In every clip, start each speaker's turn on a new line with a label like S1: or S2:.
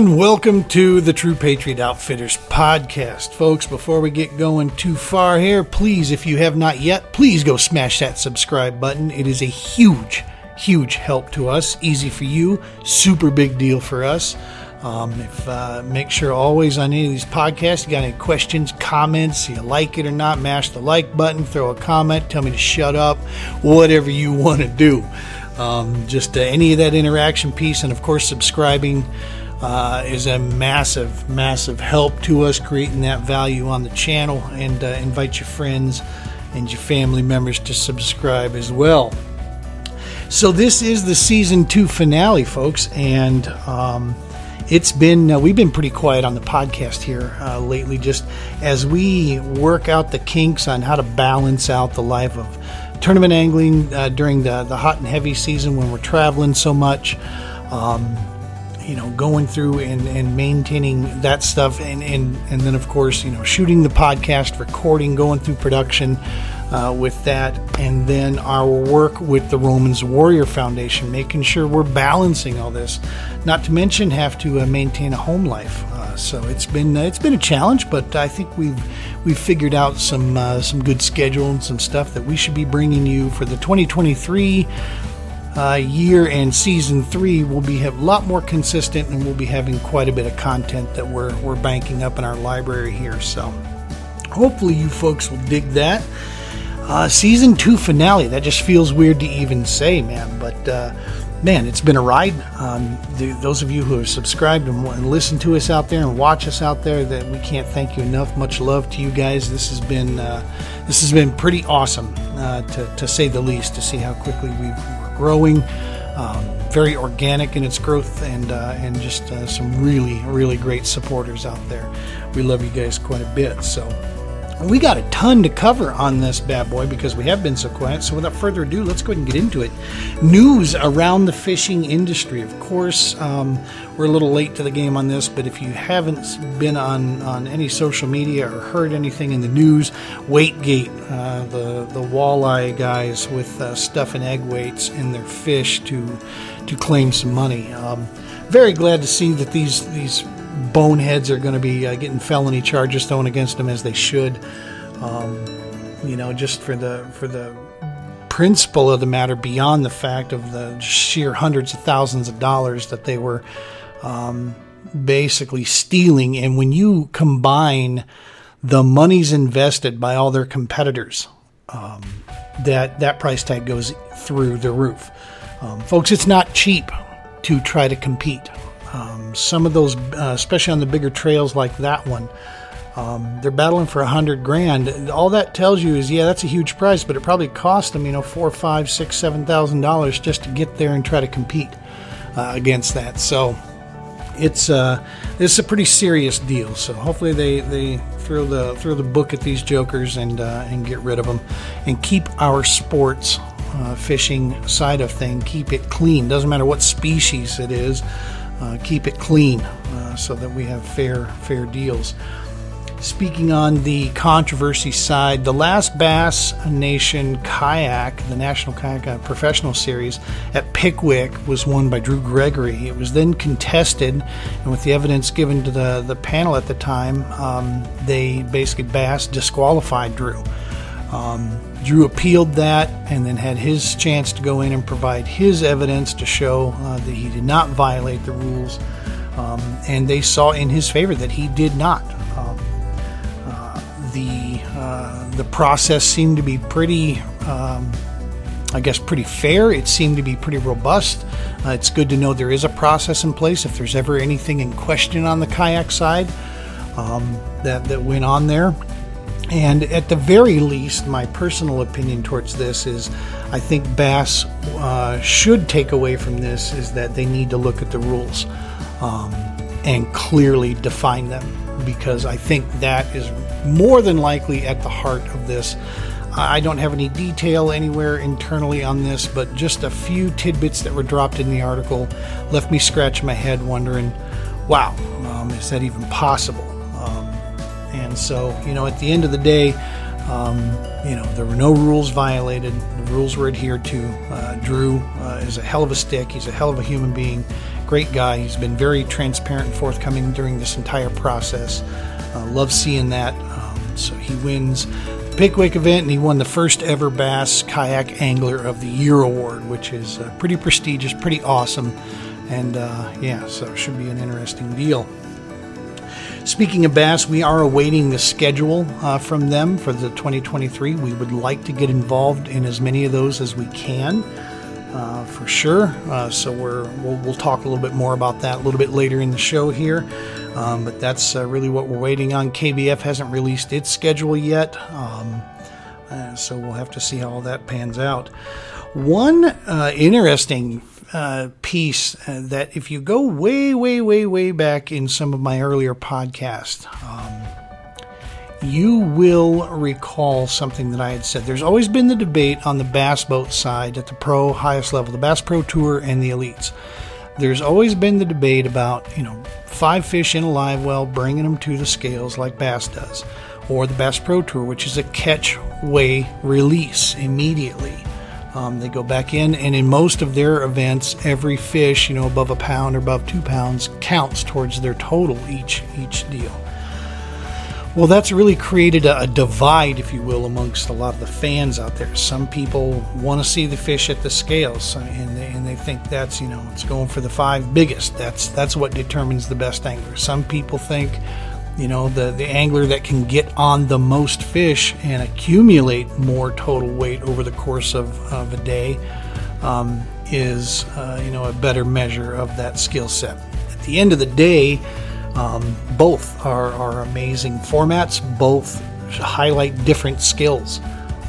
S1: And welcome to the True Patriot Outfitters podcast. Folks, before we get going too far here, please, if you have not yet, please go smash that subscribe button. It is a huge, huge help to us. Easy for you, super big deal for us. Um, if uh, make sure always on any of these podcasts, you got any questions, comments, you like it or not, mash the like button, throw a comment, tell me to shut up, whatever you want to do. Um, just uh, any of that interaction piece, and of course, subscribing uh, is a massive, massive help to us creating that value on the channel. And uh, invite your friends and your family members to subscribe as well. So this is the season two finale, folks, and um, it's been uh, we've been pretty quiet on the podcast here uh, lately, just as we work out the kinks on how to balance out the life of tournament angling uh, during the the hot and heavy season when we're traveling so much. Um, you know, going through and, and maintaining that stuff, and, and and then of course, you know, shooting the podcast, recording, going through production uh, with that, and then our work with the Romans Warrior Foundation, making sure we're balancing all this. Not to mention, have to uh, maintain a home life. Uh, so it's been uh, it's been a challenge, but I think we've we've figured out some uh, some good schedule and some stuff that we should be bringing you for the 2023 uh, year and season three will be a lot more consistent and we'll be having quite a bit of content that we're, we're banking up in our library here. So hopefully you folks will dig that. Uh, season two finale that just feels weird to even say man but uh, man it's been a ride. Um, the, those of you who have subscribed and, and listened to us out there and watch us out there that we can't thank you enough. Much love to you guys. This has been uh, this has been pretty awesome uh, to, to say the least to see how quickly we've growing, um, very organic in its growth, and uh, and just uh, some really really great supporters out there. We love you guys quite a bit. So we got a ton to cover on this bad boy because we have been so quiet. So without further ado, let's go ahead and get into it. News around the fishing industry. Of course, um, we're a little late to the game on this, but if you haven't been on, on any social media or heard anything in the news, Weightgate, uh, the the walleye guys with uh, stuff and egg weights in their fish to to claim some money. Um, very glad to see that these these boneheads are going to be uh, getting felony charges thrown against them as they should. Um, you know, just for the for the principle of the matter, beyond the fact of the sheer hundreds of thousands of dollars that they were um, basically stealing, and when you combine the monies invested by all their competitors, um, that that price tag goes through the roof. Um, folks, it's not cheap to try to compete. Some of those, uh, especially on the bigger trails like that one, um, they're battling for a hundred grand. All that tells you is, yeah, that's a huge price, but it probably cost them, you know, four, five, six, seven thousand dollars just to get there and try to compete uh, against that. So it's uh, it's a pretty serious deal. So hopefully they, they throw the throw the book at these jokers and uh, and get rid of them, and keep our sports uh, fishing side of thing keep it clean. Doesn't matter what species it is uh, keep it clean uh, so that we have fair fair deals. Speaking on the controversy side, the last Bass Nation kayak, the National Kayak uh, Professional Series at Pickwick, was won by Drew Gregory. It was then contested, and with the evidence given to the, the panel at the time, um, they basically Bass disqualified Drew. Um, Drew appealed that and then had his chance to go in and provide his evidence to show uh, that he did not violate the rules. Um, and they saw in his favor that he did not. Um, uh, the uh, the process seemed to be pretty, um, I guess, pretty fair. It seemed to be pretty robust. Uh, it's good to know there is a process in place if there's ever anything in question on the kayak side um, that that went on there. And at the very least, my personal opinion towards this is I think Bass uh, should take away from this is that they need to look at the rules um, and clearly define them because I think that is more than likely at the heart of this. I don't have any detail anywhere internally on this, but just a few tidbits that were dropped in the article left me scratching my head wondering, wow, um, is that even possible? And so, you know, at the end of the day, um, you know, there were no rules violated. The rules were adhered to. Uh, Drew uh, is a hell of a stick. He's a hell of a human being. great guy. He's been very transparent and forthcoming during this entire process. Uh, love seeing that. Um, so he wins the Pickwick event, and he won the first ever Bass Kayak Angler of the Year award, which is uh, pretty prestigious, pretty awesome, and uh, yeah, so it should be an interesting deal. Speaking of bass, we are awaiting the schedule uh, from them for the 2023. We would like to get involved in as many of those as we can, uh, for sure. Uh, so we're we'll, we'll, talk a little bit more about that a little bit later in the show here. Um, but that's uh, really what we're waiting on. KBF hasn't released its schedule yet, um, uh, so we'll have to see how all that pans out. One uh, interesting uh, piece uh, that if you go way, way, way, way back in some of my earlier podcasts, um, you will recall something that I had said. There's always been the debate on the bass boat side at the pro highest level, the Bass Pro Tour and the elites. There's always been the debate about, you know, five fish in a live well, bringing them to the scales like Bass does, or the Bass Pro Tour, which is a catch, weigh, release immediately. Um, they go back in, and in most of their events, every fish, you know, above a pound or above two pounds, counts towards their total each each deal. Well, that's really created a, a divide, if you will, amongst a lot of the fans out there. Some people want to see the fish at the scales, and they, and they think that's you know it's going for the five biggest. That's that's what determines the best angler. Some people think you know the the angler that can get on the most fish and accumulate more total weight over the course of, of a day um, is uh, you know a better measure of that skill set. At the end of the day um, both are, are amazing formats. Both highlight different skills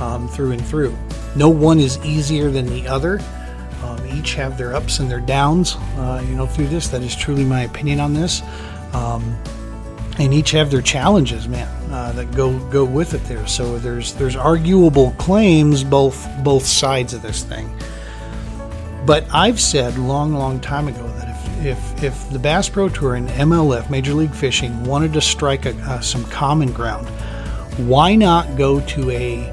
S1: um, through and through. No one is easier than the other. Um, each have their ups and their downs uh, you know through this. That is truly my opinion on this. Um, and each have their challenges, man, uh, that go go with it there. So there's there's arguable claims both both sides of this thing. But I've said long, long time ago that if if, if the Bass Pro Tour and MLF Major League Fishing wanted to strike a, uh, some common ground, why not go to a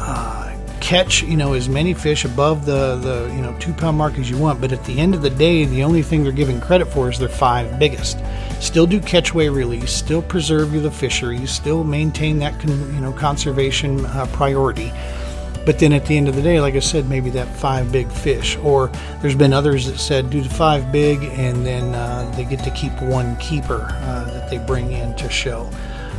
S1: uh, catch you know as many fish above the the you know two pound mark as you want, but at the end of the day, the only thing they're giving credit for is their five biggest still do catch weigh release, still preserve the fisheries, still maintain that con, you know conservation uh, priority. But then at the end of the day, like I said, maybe that five big fish. Or there's been others that said do the five big, and then uh, they get to keep one keeper uh, that they bring in to show.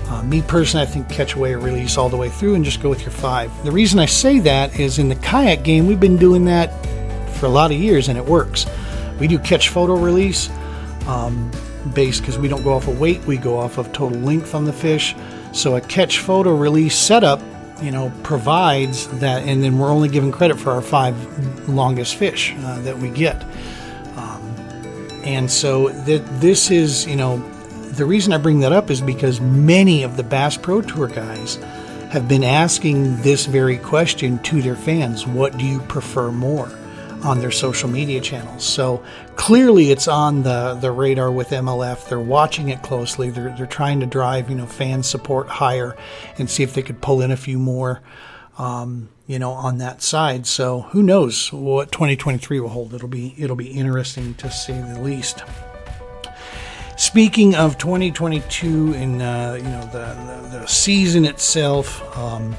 S1: Uh, me personally, I think catch weigh release all the way through and just go with your five. The reason I say that is in the kayak game, we've been doing that for a lot of years and it works. We do catch photo release. Um, based because we don't go off of weight, we go off of total length on the fish. So a catch photo release setup, you know, provides that, and then we're only giving credit for our five longest fish uh, that we get. Um, and so that this is, you know, the reason I bring that up is because many of the Bass Pro Tour guys have been asking this very question to their fans: What do you prefer more? on their social media channels. So clearly it's on the, the radar with MLF. They're watching it closely. They're, they're trying to drive, you know, fan support higher and see if they could pull in a few more, um, you know, on that side. So who knows what 2023 will hold. It'll be, it'll be interesting to say the least. Speaking of 2022 and, uh, you know, the, the, the season itself, um,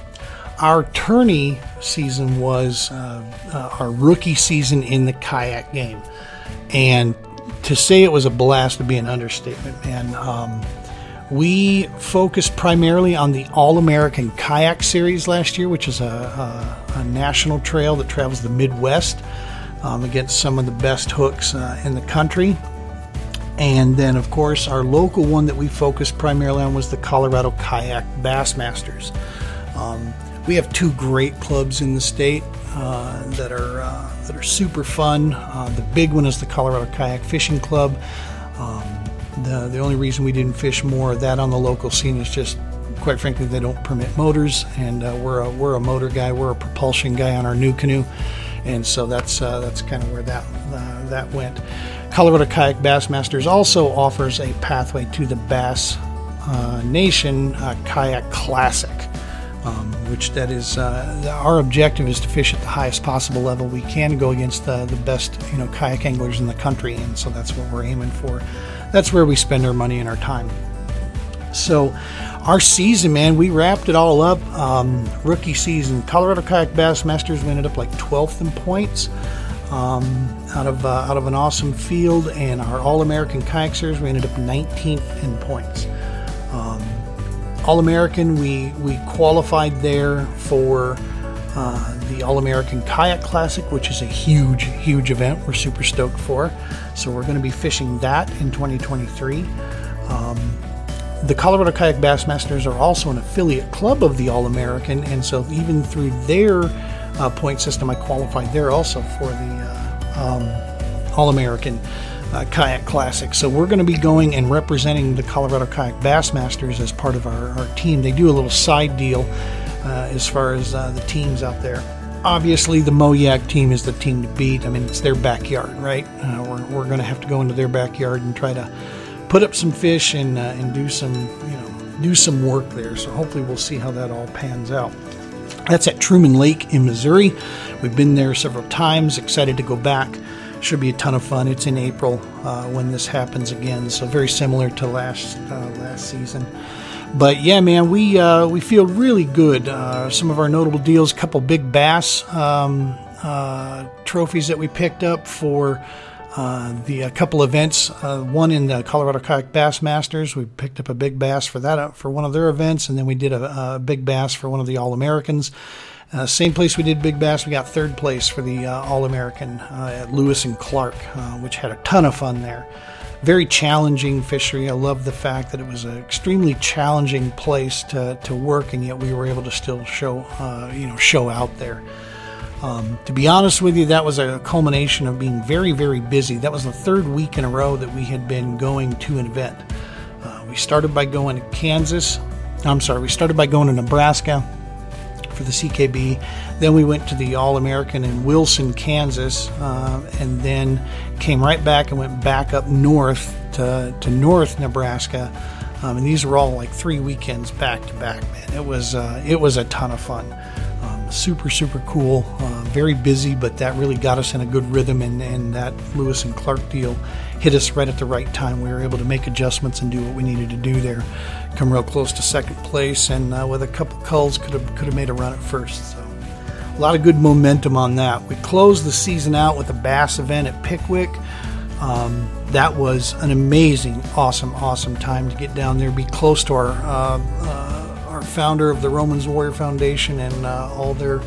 S1: our tourney season was uh, uh, our rookie season in the kayak game. And to say it was a blast would be an understatement, man. Um, we focused primarily on the All American Kayak Series last year, which is a, a, a national trail that travels the Midwest um, against some of the best hooks uh, in the country. And then, of course, our local one that we focused primarily on was the Colorado Kayak Bassmasters. Um, we have two great clubs in the state uh, that are uh, that are super fun. Uh, the big one is the Colorado Kayak Fishing Club. Um, the the only reason we didn't fish more of that on the local scene is just, quite frankly, they don't permit motors, and uh, we're a we're a motor guy, we're a propulsion guy on our NuCanoe, and so that's uh, that's kind of where that uh, that went. Colorado Kayak Bassmasters also offers a pathway to the Bass Nation Kayak Classic. Um, which that is uh, our objective is to fish at the highest possible level we can, go against the, the best you know kayak anglers in the country, and so that's what we're aiming for. That's where we spend our money and our time. So, our season, man, we wrapped it all up. Um, rookie season, Colorado Kayak Bassmasters, we ended up like 12th in points um, out of uh, out of an awesome field, and our All American Kayak Series, we ended up 19th in points. Um, All American, we we qualified there for. Uh, the All American Kayak Classic, which is a huge, huge event we're super stoked for. So, we're going to be fishing that in 2023. Um, the Colorado Kayak Bassmasters are also an affiliate club of the All American, and so even through their uh, point system, I qualified there also for the uh, um, All American uh, Kayak Classic. So we're going to be going and representing the Colorado Kayak Bassmasters as part of our, our team. They do a little side deal uh, as far as uh, the teams out there. Obviously, the Moyak team is the team to beat. I mean, it's their backyard, right? Uh, we're we're going to have to go into their backyard and try to put up some fish and uh, and do some you know do some work there. So hopefully we'll see how that all pans out. That's at Truman Lake in Missouri. We've been there several times. Excited to go back. Should be a ton of fun. It's in April uh, when this happens again, so very similar to last uh, last season. But yeah, man, we uh, we feel really good. Uh, some of our notable deals, couple big bass um, uh, trophies that we picked up for uh, the a couple events. Uh, one in the Colorado Kayak Bass Masters, we picked up a big bass for that for one of their events, and then we did a, a big bass for one of the All Americans. Uh, same place we did big bass, we got third place for the uh, All American uh, at Lewis and Clark, which had a ton of fun there. Very challenging fishery. I love the fact that it was an extremely challenging place to, to work, and yet we were able to still show you know show out there. Um, to be honest with you, that was a culmination of being very, very busy. That was the third week in a row that we had been going to an event. Uh, we started by going to Kansas. I'm sorry, we started by going to Nebraska for the CKB. Then we went to the All American in Wilson, Kansas, uh, and then came right back and went back up north to, to North Nebraska. Um, and these were all like three weekends back to back. Man, it was uh, it was a ton of fun super, super cool. Uh, very busy, but that really got us in a good rhythm, and, and that Lewis and Clark deal hit us right at the right time. We were able to make adjustments and do what we needed to do there. Come real close to second place, and uh, with a couple culls, could have could have made a run at first. So a lot of good momentum on that. We closed the season out with a bass event at Pickwick. Um, that was an amazing, awesome, awesome time to get down there, be close to our uh, uh our founder of the Romans Warrior Foundation and uh, all their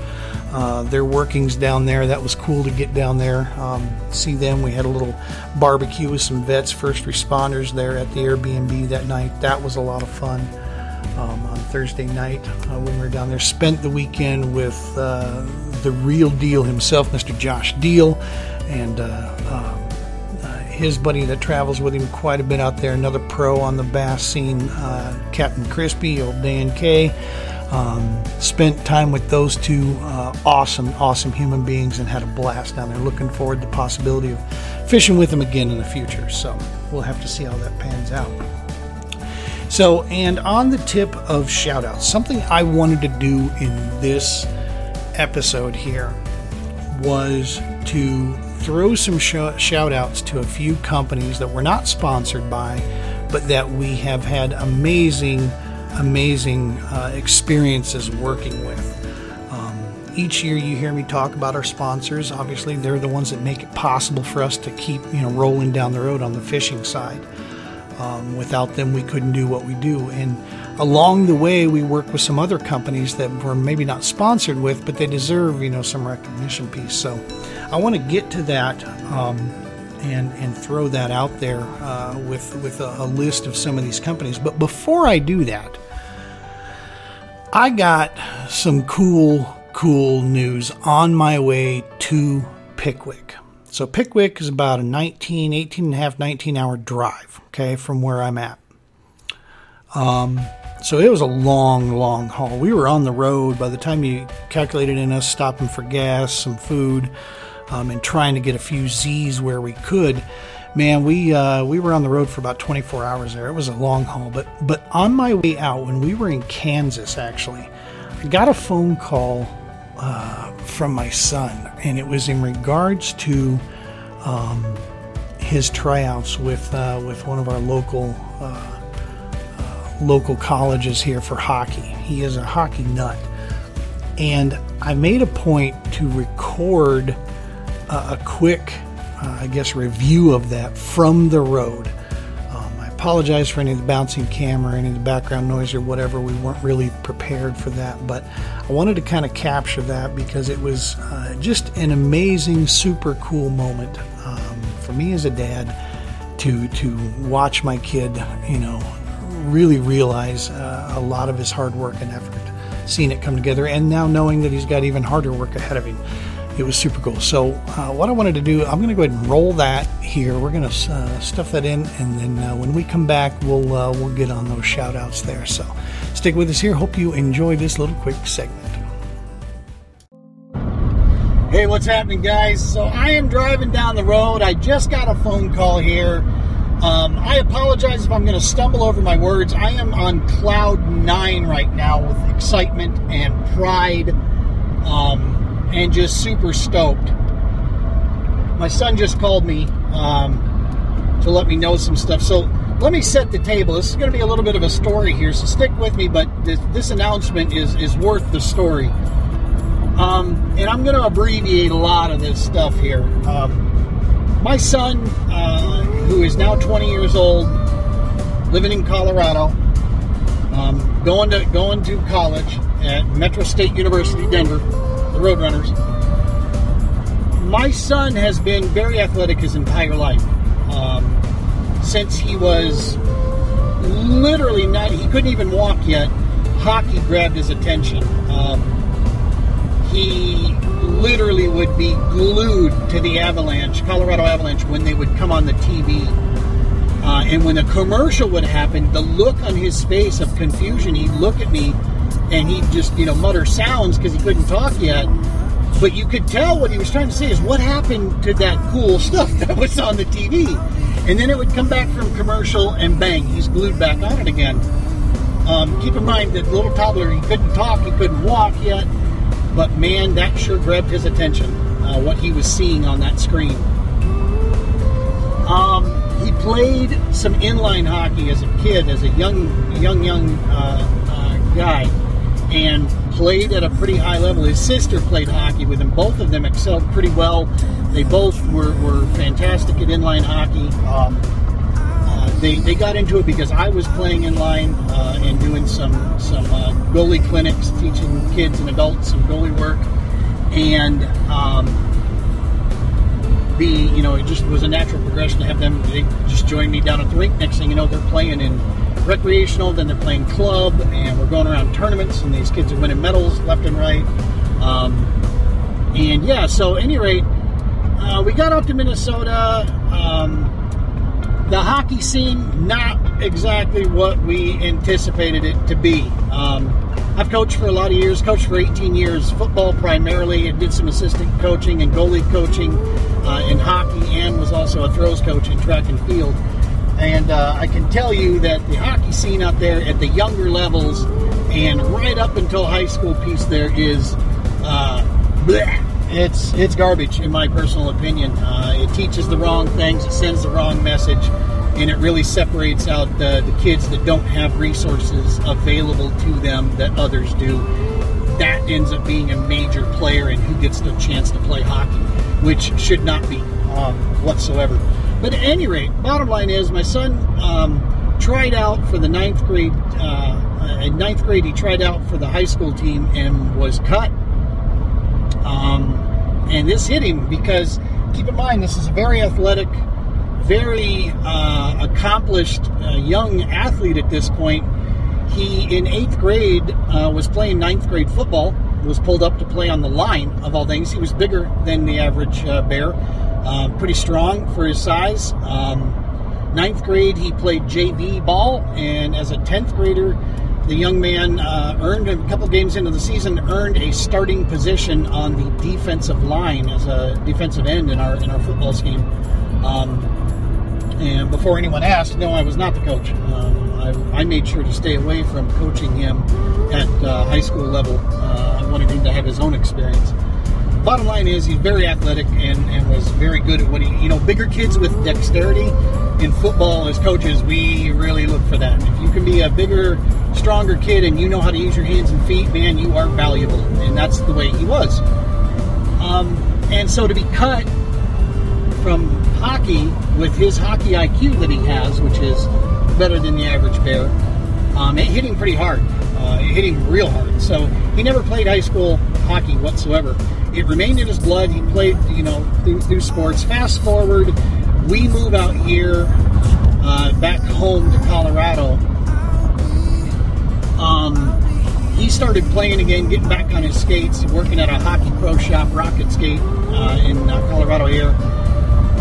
S1: uh, their workings down there. That was cool to get down there, um, see them. We had a little barbecue with some vets, first responders there at the Airbnb that night. That was a lot of fun. Um, on Thursday night uh, when we were down there, spent the weekend with uh, the real deal himself, Mr. Josh Deal, and uh, um, his buddy that travels with him quite a bit out there, another pro on the bass scene, uh, Captain Crispy, old Dan K. Um, spent time with those two uh, awesome, awesome human beings and had a blast down there. Looking forward to the possibility of fishing with them again in the future. So we'll have to see how that pans out. So, and on the tip of shoutouts, something I wanted to do in this episode here was to throw some sh- shout outs to a few companies that we're not sponsored by, but that we have had amazing, amazing uh, experiences working with. Um, each year you hear me talk about our sponsors. Obviously, they're the ones that make it possible for us to keep you know rolling down the road on the fishing side. Um, without them, we couldn't do what we do. And along the way, we work with some other companies that we're maybe not sponsored with, but they deserve you know some recognition piece. So I want to get to that um, and and throw that out there uh, with with a, a list of some of these companies. But before I do that, I got some cool cool news on my way to Pickwick. So Pickwick is about a 19, 18 and a half, 19 hour drive, okay, from where I'm at. Um, so it was a long, long haul. We were on the road by the time you calculated in us stopping for gas, some food, um, and trying to get a few Z's where we could. Man, we uh, we were on the road for about 24 hours there. It was a long haul, but but on my way out when we were in Kansas, actually, I got a phone call uh, from my son, and it was in regards to um, his tryouts with uh, with one of our local uh, uh, local colleges here for hockey. He is a hockey nut, and I made a point to record a quick, uh, I guess, review of that from the road I apologize for any of the bouncing camera, any of the background noise, or whatever. We weren't really prepared for that, but I wanted to kind of capture that because it was uh, just an amazing, super cool moment um, for me as a dad to to watch my kid, you know, really realize uh, a lot of his hard work and effort, seeing it come together, and now knowing that he's got even harder work ahead of him it was super cool. So, uh, what I wanted to do, I'm going to go ahead and roll that here. We're going to uh, stuff that in, and then uh, when we come back, we'll uh, we'll get on those shout outs there. So, stick with us here. Hope you enjoy this little quick segment. Hey, what's happening, guys? So, I am driving down the road. I just got a phone call here. Um, I apologize if I'm going to stumble over my words. I am on cloud nine right now with excitement and pride. Um, and just super stoked. My son just called me um, to let me know some stuff. So let me set the table. This is going to be a little bit of a story here, so stick with me. But this, this announcement is is worth the story. Um, and I'm going to abbreviate a lot of this stuff here. Um, my son, uh, who is now 20 years old, living in Colorado, um, going to going to college at Metro State University, Denver the Roadrunners. My son has been very athletic his entire life. Um, since he was literally not, he couldn't even walk yet, hockey grabbed his attention. Um, he literally would be glued to the Avalanche, Colorado Avalanche, when they would come on the TV. Uh, and when a commercial would happen, the look on his face of confusion, he'd look at me and he'd just, you know, mutter sounds because he couldn't talk yet. But you could tell what he was trying to say is what happened to that cool stuff that was on the TV. And then it would come back from commercial and bang, he's glued back on it again. Um, keep in mind that little toddler, he couldn't talk, he couldn't walk yet, but man, that sure grabbed his attention, uh, what he was seeing on that screen. Um, he played some inline hockey as a kid, as a young, young, young uh, guy and played at a pretty high level. His sister played hockey with him. Both of them excelled pretty well. They both were, were fantastic at inline hockey. Um, uh, they, they got into it because I was playing inline uh, and doing some some uh, goalie clinics, teaching kids and adults some goalie work, and um, the you know it just was a natural progression to have them. They just join me down at the rink. Next thing you know, they're playing in recreational, then they're playing club, and we're going around tournaments, and these kids are winning medals left and right. Um, and yeah, so any rate, uh, we got up to Minnesota. Um, the hockey scene, not exactly what we anticipated it to be. Um, I've coached for a lot of years, coached for 18 years, football primarily, and did some assistant coaching and goalie coaching uh, in hockey, and was also a throws coach in track and field. And uh, I can tell you that the hockey scene out there at the younger levels and right up until high school piece there is uh, bleh, it's it's garbage in my personal opinion. Uh, it teaches the wrong things, it sends the wrong message, and it really separates out the, the kids that don't have resources available to them that others do. That ends up being a major player in who gets the chance to play hockey, which should not be um, whatsoever. But at any rate, bottom line is my son um, tried out for the ninth grade. Uh, in ninth grade, he tried out for the high school team and was cut. Um, and this hit him because keep in mind this is a very athletic, very uh, accomplished uh, young athlete at this point. He in eighth grade uh, was playing ninth grade football. Was pulled up to play on the line of all things. He was bigger than the average uh, bear uh, pretty strong for his size. Um, ninth grade, he played JV ball, and as a 10th grader, the young man uh, earned a couple games into the season earned a starting position on the defensive line as a defensive end in our in our football scheme. Um, and before anyone asked, no, I was not the coach. Um, I, I, made sure to stay away from coaching him at uh, high school level. Uh, I wanted him to have his own experience. Bottom line is he's very athletic and, and was very good at what he, you know, bigger kids with dexterity in football as coaches, we really look for that. If you can be a bigger, stronger kid and you know how to use your hands and feet, man, you are valuable. And that's the way he was. Um, and so to be cut from hockey with his hockey IQ that he has, which is better than the average bear, um, it hit him pretty hard. Uh, it hit him real hard. So he never played high school hockey whatsoever. It remained in his blood. He played, you know, through, through sports. Fast forward, we move out here uh, back home to Colorado. Um, he started playing again, getting back on his skates, working at a hockey pro shop, Rocket Skate, uh, in uh, Colorado here.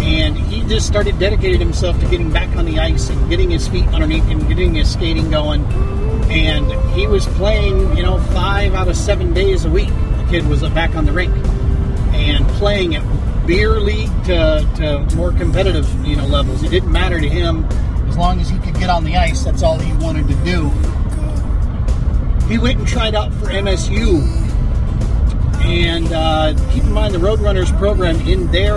S1: And he just started dedicating himself to getting back on the ice and getting his feet underneath him, getting his skating going. And he was playing, you know, five out of seven days a week. Kid was back on the rink and playing at beer league to, to more competitive, you know, levels. It didn't matter to him as long as he could get on the ice. That's all he wanted to do he went and tried out for MSU. And uh, keep in mind the Roadrunners program in their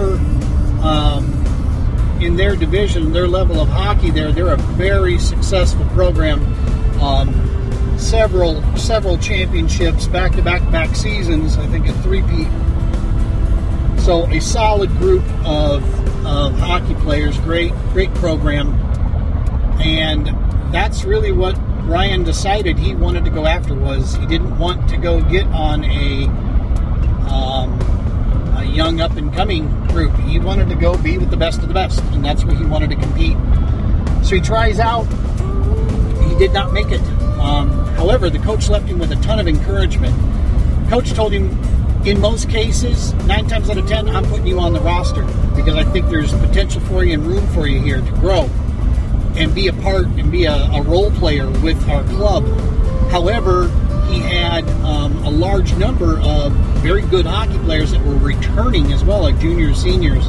S1: um, in their division, their level of hockey, there they're a very successful program. Um, several several championships, back to back back seasons. I think a three-peat. So a solid group of, of hockey players. Great great program, and that's really what Ryan decided he wanted to go after was he didn't want to go get on a, um, a young up and coming group. He wanted to go be with the best of the best, and that's where he wanted to compete. So he tries out. He did not make it. Um, however, the coach left him with a ton of encouragement. Coach told him, in most cases, nine times out of ten, I'm putting you on the roster because I think there's potential for you and room for you here to grow and be a part and be a, a role player with our club. However, he had um, a large number of very good hockey players that were returning as well, like juniors, seniors.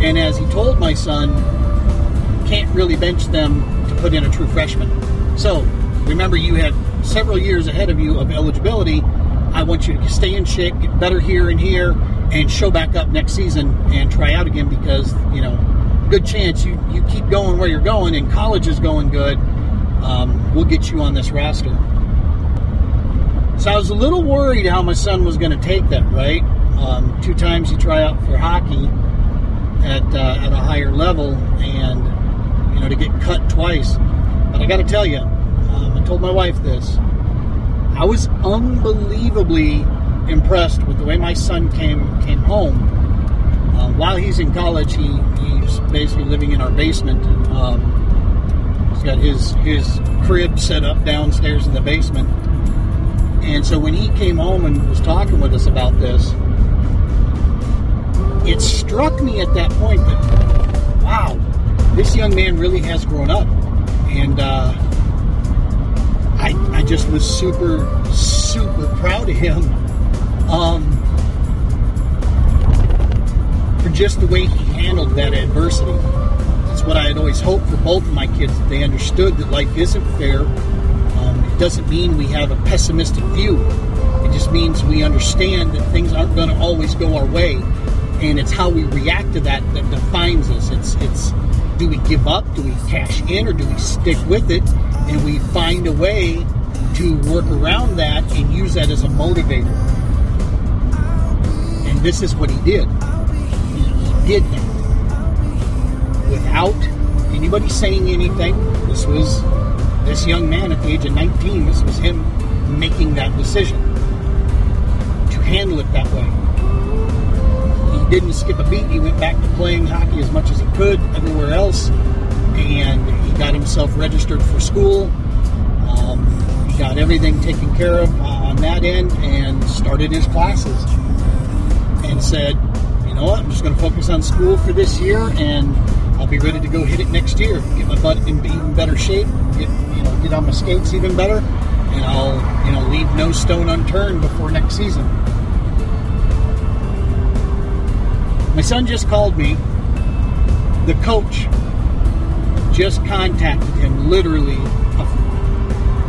S1: And as he told my son, can't really bench them to put in a true freshman. So remember, you have several years ahead of you of eligibility. I want you to stay in shape, get better here and here, and show back up next season and try out again because, you know, good chance you, you keep going where you're going and college is going good, um, we'll get you on this roster. So I was a little worried how my son was going to take that, right? Um, two times he try out for hockey at, uh, at a higher level and, you know, to get cut twice. But I got to tell you, um, I told my wife this. I was unbelievably impressed with the way my son came came home. Uh, while he's in college, he, he's basically living in our basement. Um, he's got his his crib set up downstairs in the basement. And so when he came home and was talking with us about this, it struck me at that point that, wow, this young man really has grown up. And uh, just was super, super proud of him um, for just the way he handled that adversity. That's what I had always hoped for both of my kids, that they understood that life isn't fair. Um, it doesn't mean we have a pessimistic view. It just means we understand that things aren't going to always go our way, and it's how we react to that that defines us. It's it's do we give up, do we cash in, or do we stick with it, and we find a way to work around that and use that as a motivator. And this is what he did. He, did that without anybody saying anything. This was this young man at the age of 19. This was him making that decision to handle it that way. He didn't skip a beat. He went back to playing hockey as much as he could everywhere else, and he got himself registered for school. Got everything taken care of uh, on that end, and started his classes. And said, "You know what? I'm just going to focus on school for this year, and I'll be ready to go hit it next year. Get my butt in even better shape. Get you know get on my skates even better." and I'll you know leave no stone unturned before next season. My son just called me. The coach just contacted him literally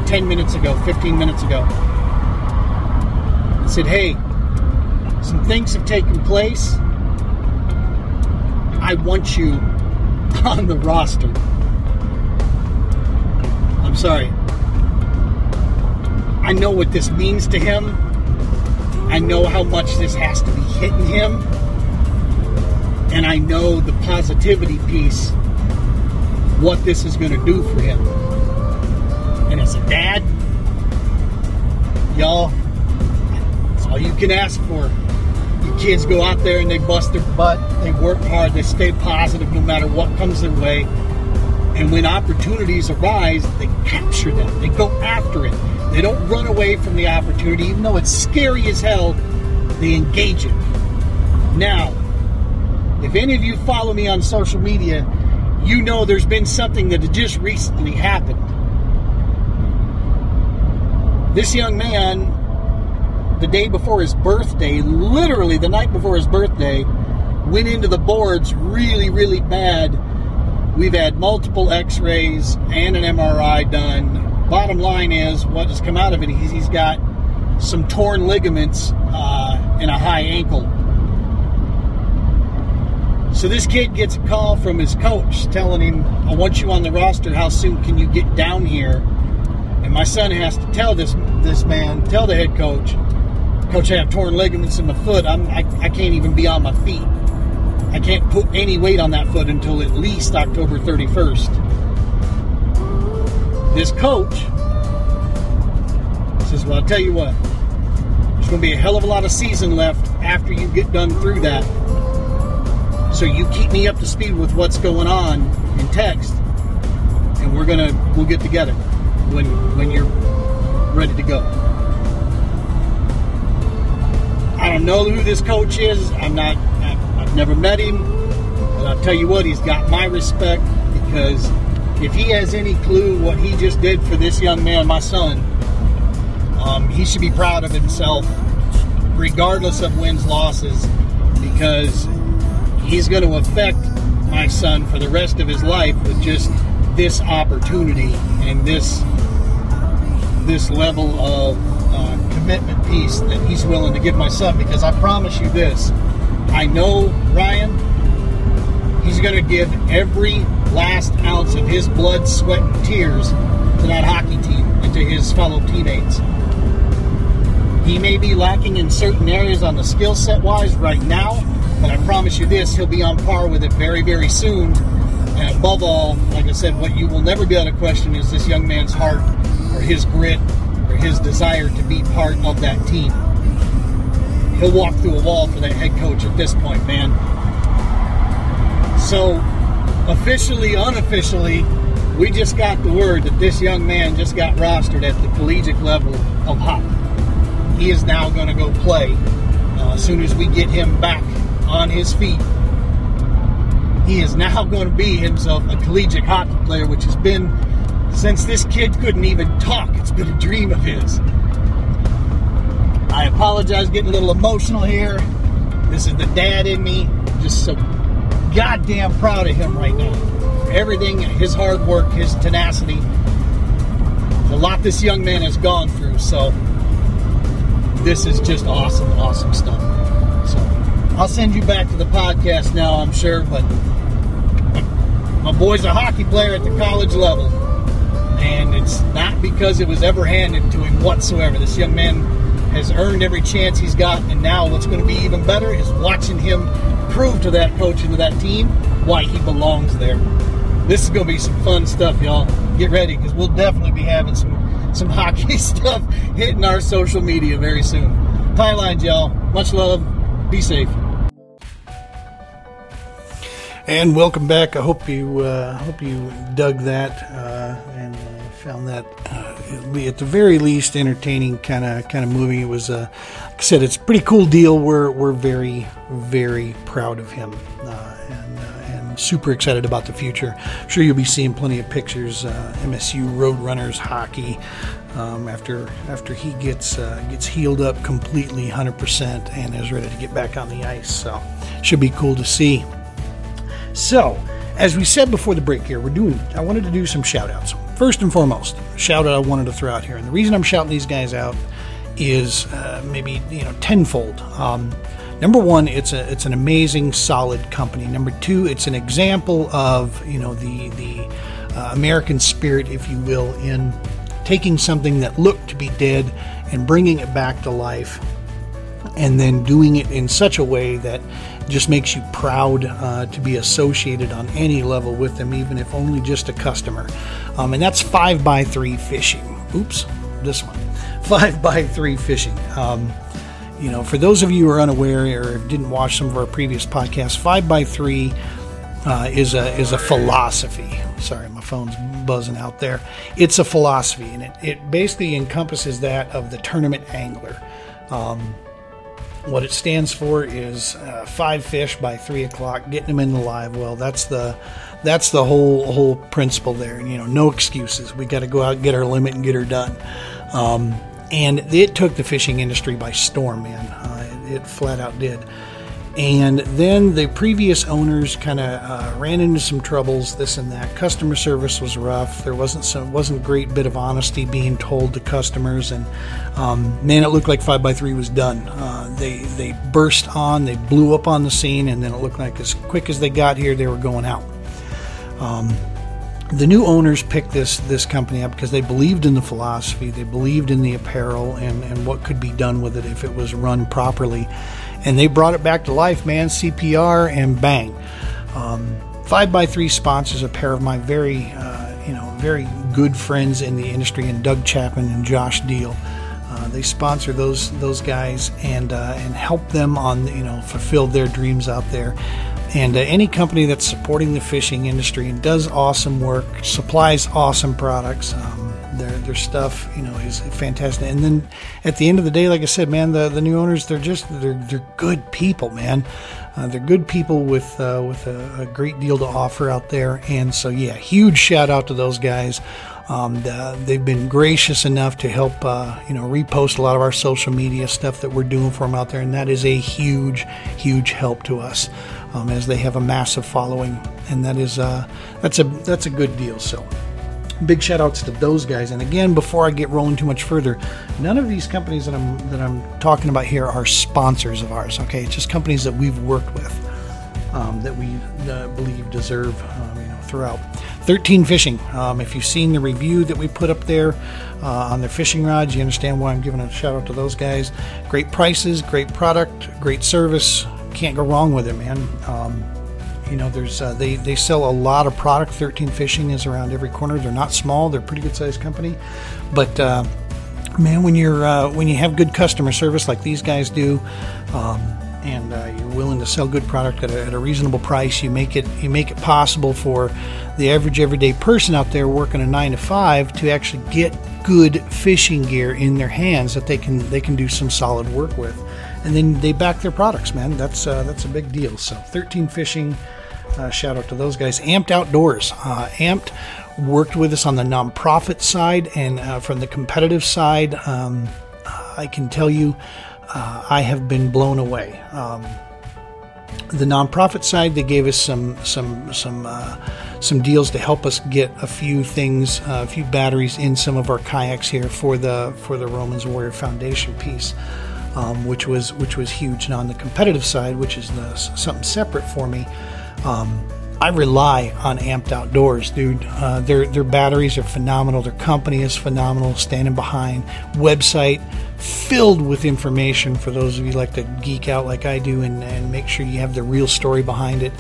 S1: 10 minutes ago, 15 minutes ago. I said, hey, some things have taken place. I want you on the roster. I'm sorry. I know what this means to him. I know how much this has to be hitting him. And I know the positivity piece, what this is going to do for him. As dad, y'all, it's all you can ask for. Your kids go out there and they bust their butt, they work hard, they stay positive no matter what comes their way. And when opportunities arise, they capture them, they go after it. They don't run away from the opportunity, even though it's scary as hell, they engage it. Now, if any of you follow me on social media, you know there's been something that just recently happened. This young man, the day before his birthday, literally the night before his birthday, went into the boards really, really bad. We've had multiple x rays and an MRI done bottom line is, what has come out of it, he's, he's got some torn ligaments uh, in a high ankle. So this kid gets a call from his coach telling him, I want you on the roster. How soon can you get down here? And my son has to tell this this man, tell the head coach, Coach, I have torn ligaments in my foot. I'm, I, I can't even be on my feet. I can't put any weight on that foot until at least October 31st this coach says, Well, I'll tell you what, there's going to be a hell of a lot of season left after you get done through that. So you keep me up to speed with what's going on in text, and we're gonna we'll get together when when you're ready to go. I don't know who this coach is. I'm not. I've never met him, but I'll tell you what, he's got my respect because if he has any clue what he just did for this young man, my son, um, he should be proud of himself, regardless of wins, losses, because he's going to affect my son for the rest of his life with just this opportunity and this this level of uh, commitment piece that he's willing to give my son. Because I promise you this, I know Ryan. He's going to give every last ounce of his blood, sweat, and tears to that hockey team and to his fellow teammates. He may be lacking in certain areas on the skill set wise right now, but I promise you this, he'll be on par with it very, very soon. And above all, like I said, what you will never be able to question is this young man's heart or his grit or his desire to be part of that team. He'll walk through a wall for that head coach at this point, man. So officially, unofficially, we just got the word that this young man just got rostered at the collegiate level of hockey. He is now going to go play uh, as soon as we get him back on his feet. He is now going to be himself a collegiate hockey player, which has been since this kid couldn't even talk. It's been a dream of his. I apologize getting a little emotional here. This is the dad in me. Just so goddamn proud of him right now. Everything, his hard work, his tenacity, a lot this young man has gone through. So this is just awesome, awesome stuff. So I'll send you back to the podcast now, I'm sure, but my boy's a hockey player at the college level. And it's not because it was ever handed to him whatsoever. This young man has earned every chance he's got, and now what's going to be even better is watching him prove to that coach and to that team why he belongs there. This is going to be some fun stuff, y'all. Get ready because we'll definitely be having some some hockey stuff hitting our social media very soon. Tight lines, y'all. Much love. Be safe. And welcome back. I hope you uh, hope you dug that uh, and uh, found that uh, at the very least entertaining, kind of kind of moving. It was, uh, like I said, it's a pretty cool deal. We're we're very very proud of him uh, and and super excited about the future. I'm sure you'll be seeing plenty of pictures. MSU Roadrunners hockey um, after after he gets gets healed up completely, 100%, and is ready to get back on the ice. So should be cool to see. So, as we said before the break here, we're doing I wanted to do some shout outs. first and foremost, shout out I wanted to throw out here, and the reason I'm shouting these guys out is uh, maybe you know tenfold. Um, number one, it's a it's an amazing, solid company. Number two, it's an example of you know the the uh, American spirit, if you will, in taking something that looked to be dead and bringing it back to life, and then doing it in such a way that just makes you proud uh, to be associated on any level with them, even if only just a customer. Um, and that's five by three fishing. Oops, this one, five by three fishing. Um, you know, for those of you who are unaware or didn't watch some of our previous podcasts, five by three uh, is a is a philosophy. Sorry, my phone's buzzing out there. It's a philosophy, and it, it basically encompasses that of the tournament angler. Um, what it stands for is uh, five fish by three o'clock, getting them in the live well. That's the that's the whole whole principle there. You know, no excuses. We got to go out, and get our limit, and get her done. Um, and it took the fishing industry by storm, man. Uh, it, it flat out did. And then the previous owners kind of uh, ran into some troubles, this and that. Customer service was rough. There wasn't some wasn't a great bit of honesty being told to customers, and um, man, it looked like five by three was done. Uh, they they burst on, they blew up on the scene, and then it looked like as quick as they got here, they were going out. Um, the new owners picked this this company up because they believed in the philosophy, they believed in the apparel, and and what could be done with it if it was run properly and they brought it back to life, man. CPR and bang. Um, Five by Three sponsors a pair of my very, uh, you know, very good friends in the industry, and Doug Chapman and Josh Deal. Uh, they sponsor those those guys and uh, and help them on you know fulfill their dreams out there. And uh, any company that's supporting the fishing industry and does awesome work, supplies awesome products. Um, their their stuff, you know, is fantastic. And then at the end of the day, like I said, man, the, the new owners they're just they're they're good people, man. Uh, they're good people with uh, with a, a, great deal to offer out there. And so yeah, huge shout out to those guys. Um, the, they've been gracious enough to help, uh, you know, repost a lot of our social media stuff that we're doing for them out there, and that is a huge, huge help to us, um, as they have a massive following, and that is uh, that's a that's a good deal. So big shout outs to those guys. And again, before I get rolling too much further, none of these companies that I'm that I'm talking about here are sponsors of ours. Okay, it's just companies that we've worked with um, that we uh, believe deserve um, you know throughout. 13 Fishing. Um, if you've seen the review that we put up there uh, on their fishing rods, you understand why I'm giving a shout out to those guys. Great prices, great product, great service. Can't go wrong with it, man. Um, you know, there's uh, they they sell a lot of product. 13 Fishing is around every corner. They're not small. They're a pretty good sized company, but uh, man, when you're uh, when you have good customer service like these guys do. Um, and uh, you're willing to sell good product at a, at a, reasonable price. You make it you make it possible for the average everyday person out there working a nine to five to actually get good fishing gear in their hands that they can they can do some solid work with, and then they back their products. Man, that's uh, that's a big deal. So 13 Fishing uh, shout out to those guys. Amped Outdoors. Uh, Amped worked with us on the nonprofit side and uh, from the competitive side. Um, I can tell you, uh, I have been blown away. Um, the nonprofit side, they gave us some some some uh, some deals to help us get a few things, uh, a few batteries in some of our kayaks here for the for the Romans Warrior Foundation piece. Um, which was which was huge. Now on the competitive side, which is the, something separate for me, um, I rely on Amped Outdoors, dude. Uh, their their batteries are phenomenal. Their company is phenomenal. Standing behind website filled with information for those of you like to geek out like I do and, and make sure you have the real story behind it.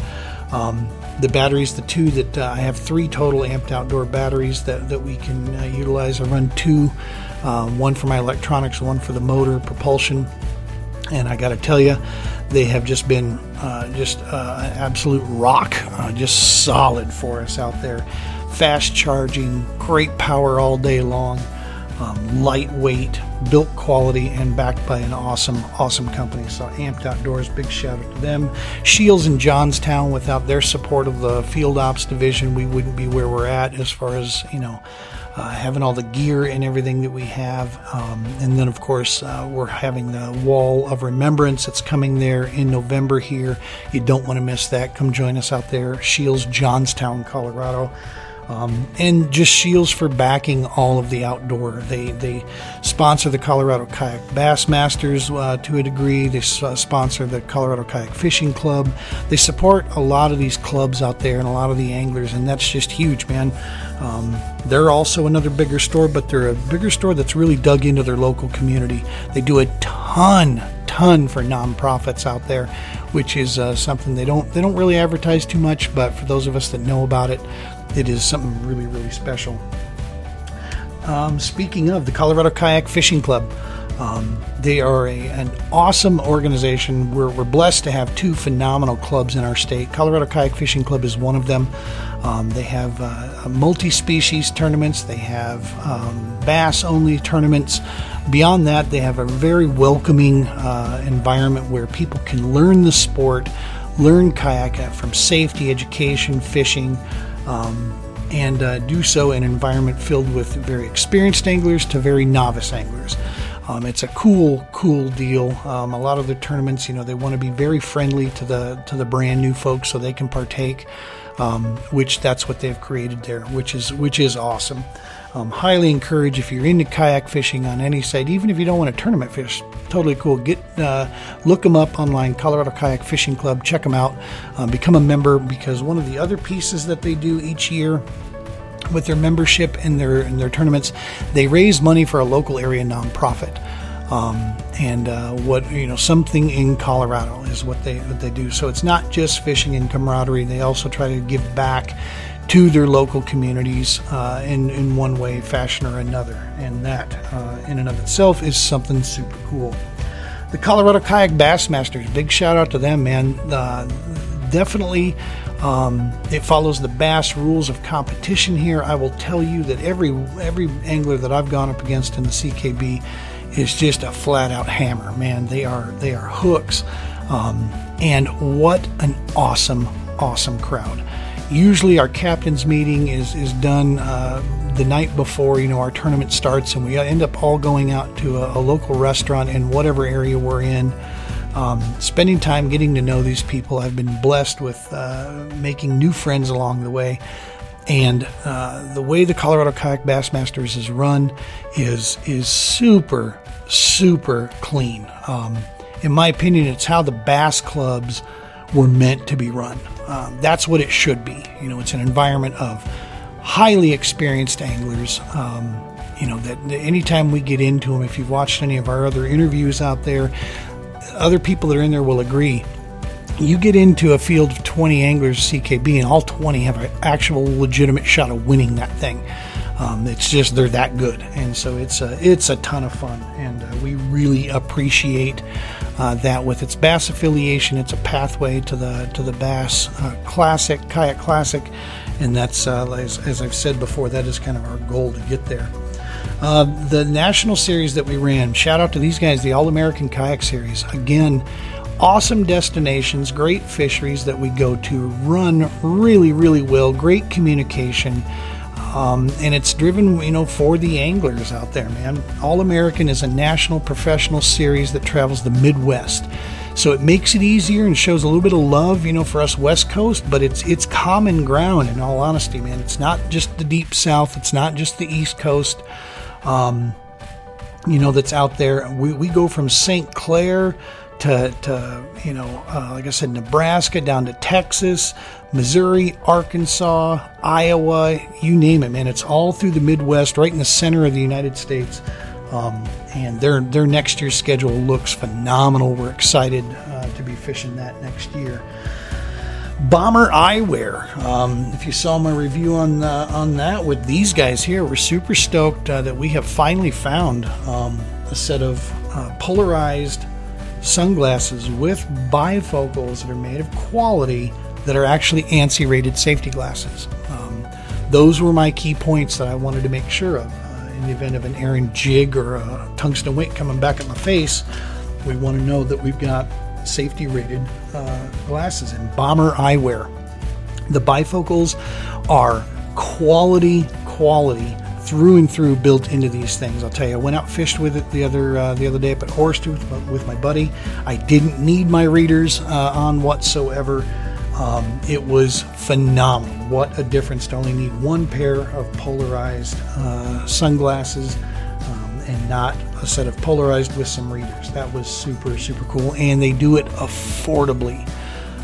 S1: Um, the batteries, the two that uh, I have three total Amped Outdoor batteries that, that we can uh, utilize. I run two, um, one for my electronics, one for the motor propulsion. And I got to tell you, they have just been uh, just uh, absolute rock, uh, just solid for us out there. Fast charging, great power all day long, um, lightweight, built quality, and backed by an awesome, awesome company. So, Amped Outdoors, big shout out to them. Scheels in Johnstown, without their support of the field ops division, we wouldn't be where we're at as far as, you know, uh, having all the gear and everything that we have. Um, and then, of course, uh, we're having the Wall of Remembrance that's coming there in November here. You don't want to miss that. Come join us out there, Scheels, Johnstown, Colorado. Um, and just Scheels for backing all of the outdoor. They they sponsor the Colorado Kayak Bassmasters uh, to a degree. They uh, sponsor the Colorado Kayak Fishing Club. They support a lot of these clubs out there and a lot of the anglers, and that's just huge, man. Um, they're also another bigger store, but they're a bigger store that's really dug into their local community. They do a ton, ton for nonprofits out there, which is uh, something they don't they don't really advertise too much. But for those of us that know about it, it is something really, really special. Um, speaking of the Colorado Kayak Fishing Club, um, they are a, an awesome organization. We're, we're blessed to have two phenomenal clubs in our state. Colorado Kayak Fishing Club is one of them. Um, they have uh, multi species tournaments, they have um, bass only tournaments. Beyond that, they have a very welcoming uh, environment where people can learn the sport, learn kayak from safety, education, fishing um, and uh, do so in an environment filled with very experienced anglers to very novice anglers. Um, it's a cool, cool deal. Um, a lot of the tournaments, you know, they want to be very friendly to the to the brand new folks so they can partake. Um, which that's what they've created there, which is which is awesome. Um, highly encourage if you're into kayak fishing on any site, even if you don't want to tournament fish. Totally cool. Get uh, look them up online, Colorado Kayak Fishing Club. Check them out. Um, become a member because one of the other pieces that they do each year with their membership and their and their tournaments, they raise money for a local area nonprofit. Um, and uh, what you know, something in Colorado is what they what they do. So it's not just fishing and camaraderie. They also try to give back to their local communities uh, in, in one way, fashion, or another. And that, uh, in and of itself, is something super cool. The Colorado Kayak Bassmasters, big shout out to them, man. Uh, definitely, um, it follows the bass rules of competition here. I will tell you that every every angler that I've gone up against in the CKB is just a flat out hammer, man. They are they are hooks, um, and what an awesome awesome crowd. Usually, our captain's meeting is is done uh, the night before. You know, our tournament starts, and we end up all going out to a, a local restaurant in whatever area we're in. Um, spending time getting to know these people. I've been blessed with uh, making new friends along the way. And uh, the way the Colorado Kayak Bassmasters is run is is super super clean. Um, in my opinion, it's how the bass clubs were meant to be run. Um, that's what it should be. You know, it's an environment of highly experienced anglers. Um, you know, that, anytime we get into them, if you've watched any of our other interviews out there, other people that are in there will agree. You get into a field of 20 anglers CKB, and all 20 have an actual legitimate shot of winning that thing. Um, it's just they're that good, and so it's a it's a ton of fun, and uh, we really appreciate uh, that with its bass affiliation. It's a pathway to the to the bass uh, classic kayak classic, and that's uh, as, as, I've said before, that is kind of our goal to get there. Uh, the national series that we ran, shout out to these guys, the All American Kayak Series. Again, awesome destinations, great fisheries that we go to, run really, really well, great communication. Um, and it's driven, you know, for the anglers out there, man. All American is a national professional series that travels the Midwest. So it makes it easier and shows a little bit of love, you know, for us West Coast, but it's it's common ground in all honesty, man. It's not just the deep south, it's not just the East Coast. Um, you know, that's out there. We, we go from St. Clair to, to you know, uh, like I said, Nebraska down to Texas, Missouri, Arkansas, Iowa, you name it, man. It's all through the Midwest, right in the center of the United States. Um, and their their next year's schedule looks phenomenal. We're excited uh, to be fishing that next year. Bomber Eyewear. Um, if you saw my review on uh, on that with these guys here, we're super stoked uh, that we have finally found um, a set of uh, polarized sunglasses with bifocals that are made of quality that are actually ANSI rated safety glasses. Um, those were my key points that I wanted to make sure of. Uh, in the event of an errant jig or a tungsten weight coming back at my face, we want to know that we've got safety rated uh, glasses and bomber eyewear. The bifocals are quality, quality through and through built into these things. I'll tell you, I went out fished with it the other uh, the other day up at Horsetooth with my buddy. I didn't need my readers uh, on whatsoever. Um, it was phenomenal. What a difference to only need one pair of polarized uh, sunglasses um, and not a set of polarized with some readers. That was super, super cool. And they do it affordably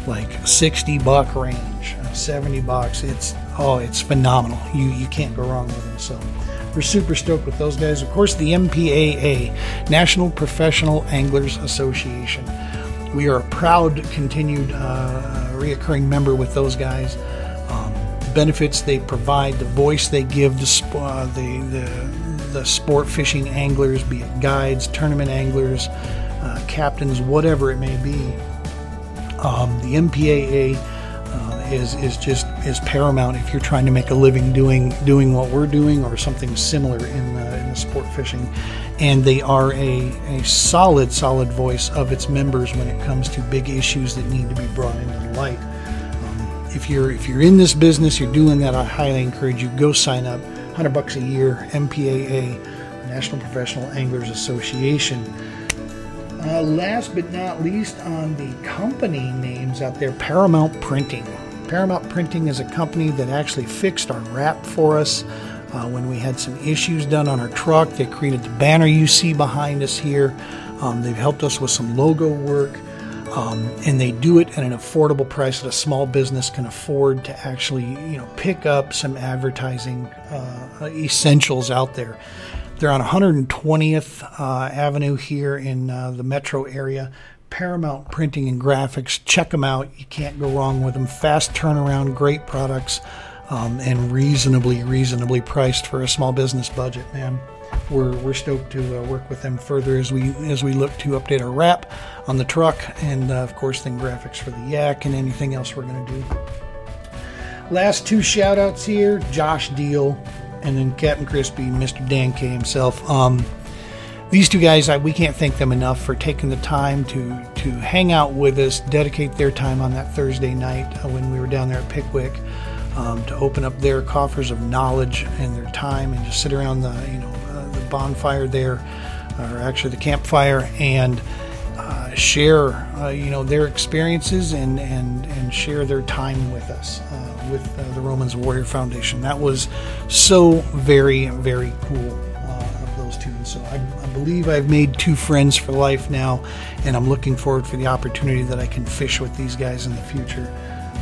S1: like 60 buck range, 70 bucks. It's oh, it's phenomenal. You you can't go wrong with them. So we're super stoked with those guys. Of course, the NPAA, National Professional Anglers Association. We are a proud, continued, uh, reoccurring member with those guys. Um, benefits they provide, the voice they give the, uh, the, the, the sport fishing anglers, be it guides, tournament anglers, uh, captains, whatever it may be. Um, the NPAA uh, is is just is paramount if you're trying to make a living doing doing what we're doing or something similar in the, in the sport fishing, and they are a, a solid solid voice of its members when it comes to big issues that need to be brought into the light. Um, if you're if you're in this business, you're doing that. I highly encourage you go sign up. 100 bucks a year. NPAA, National Professional Anglers Association. Uh, last but not least, on the company names out there, Paramount Printing. Paramount Printing is a company that actually fixed our wrap for us uh, when we had some issues done on our truck. They created the banner you see behind us here. Um, they've helped us with some logo work. Um, and they do it at an affordable price that a small business can afford to actually, you know, pick up some advertising uh, essentials out there. They're on 120th uh, Avenue here in uh, the metro area. Paramount Printing and Graphics. Check them out. You can't go wrong with them. Fast turnaround, great products, um, and reasonably, reasonably priced for a small business budget, man. We're, we're stoked to uh, work with them further as we as we look to update our wrap on the truck, and uh, of course, then graphics for the yak and anything else we're going to do. Last two shout outs here Josh Deal and then Captain Crispy, Mr. Dan K himself. Um, these two guys, I, we can't thank them enough for taking the time to to hang out with us, dedicate their time on that Thursday night uh, when we were down there at Pickwick, um, to open up their coffers of knowledge and their time, and just sit around the you know uh, the bonfire there, or actually the campfire, and uh, share uh, you know their experiences and and and share their time with us uh, with uh, the Romans Warrior Foundation. That was so very very cool of those two. So I, I, believe I've made two friends for life now, and I'm looking forward for the opportunity that I can fish with these guys in the future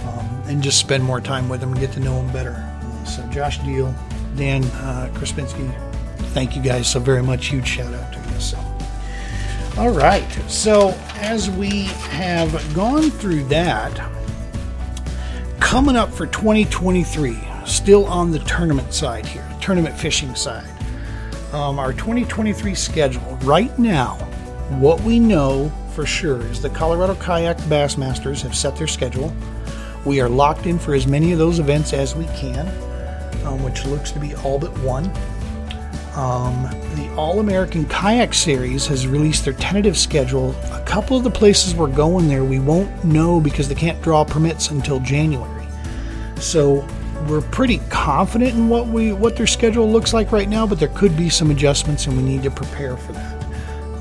S1: um, and just spend more time with them and get to know them better. Uh, so Josh Deal, Dan uh, thank you guys so very much. Huge shout out to you. So. All right. So as we have gone through that, coming up for 2023, still on the tournament side here, tournament fishing side um, our 2023 schedule right now, what we know for sure is the Colorado Kayak Bassmasters have set their schedule. We are locked in for as many of those events as we can, um, which looks to be all but one. Um, the All American Kayak Series has released their tentative schedule. A couple of the places we're going there, we won't know because they can't draw permits until January. So we're pretty confident in what we what their schedule looks like right now, but there could be some adjustments, and we need to prepare for that,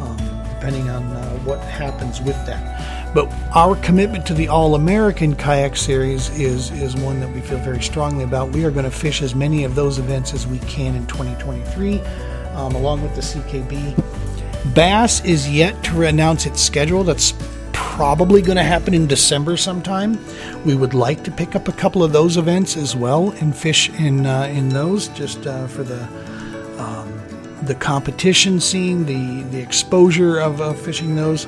S1: um, depending on uh, what happens with that. But our commitment to the All American Kayak Series is is one that we feel very strongly about. We are going to fish as many of those events as we can in 2023, um, along with the CKB. Bass is yet to announce its schedule. That's probably going to happen in December sometime. We would like to pick up a couple of those events as well and fish in uh, in those just uh, for the um, the competition scene, the the exposure of uh, fishing those.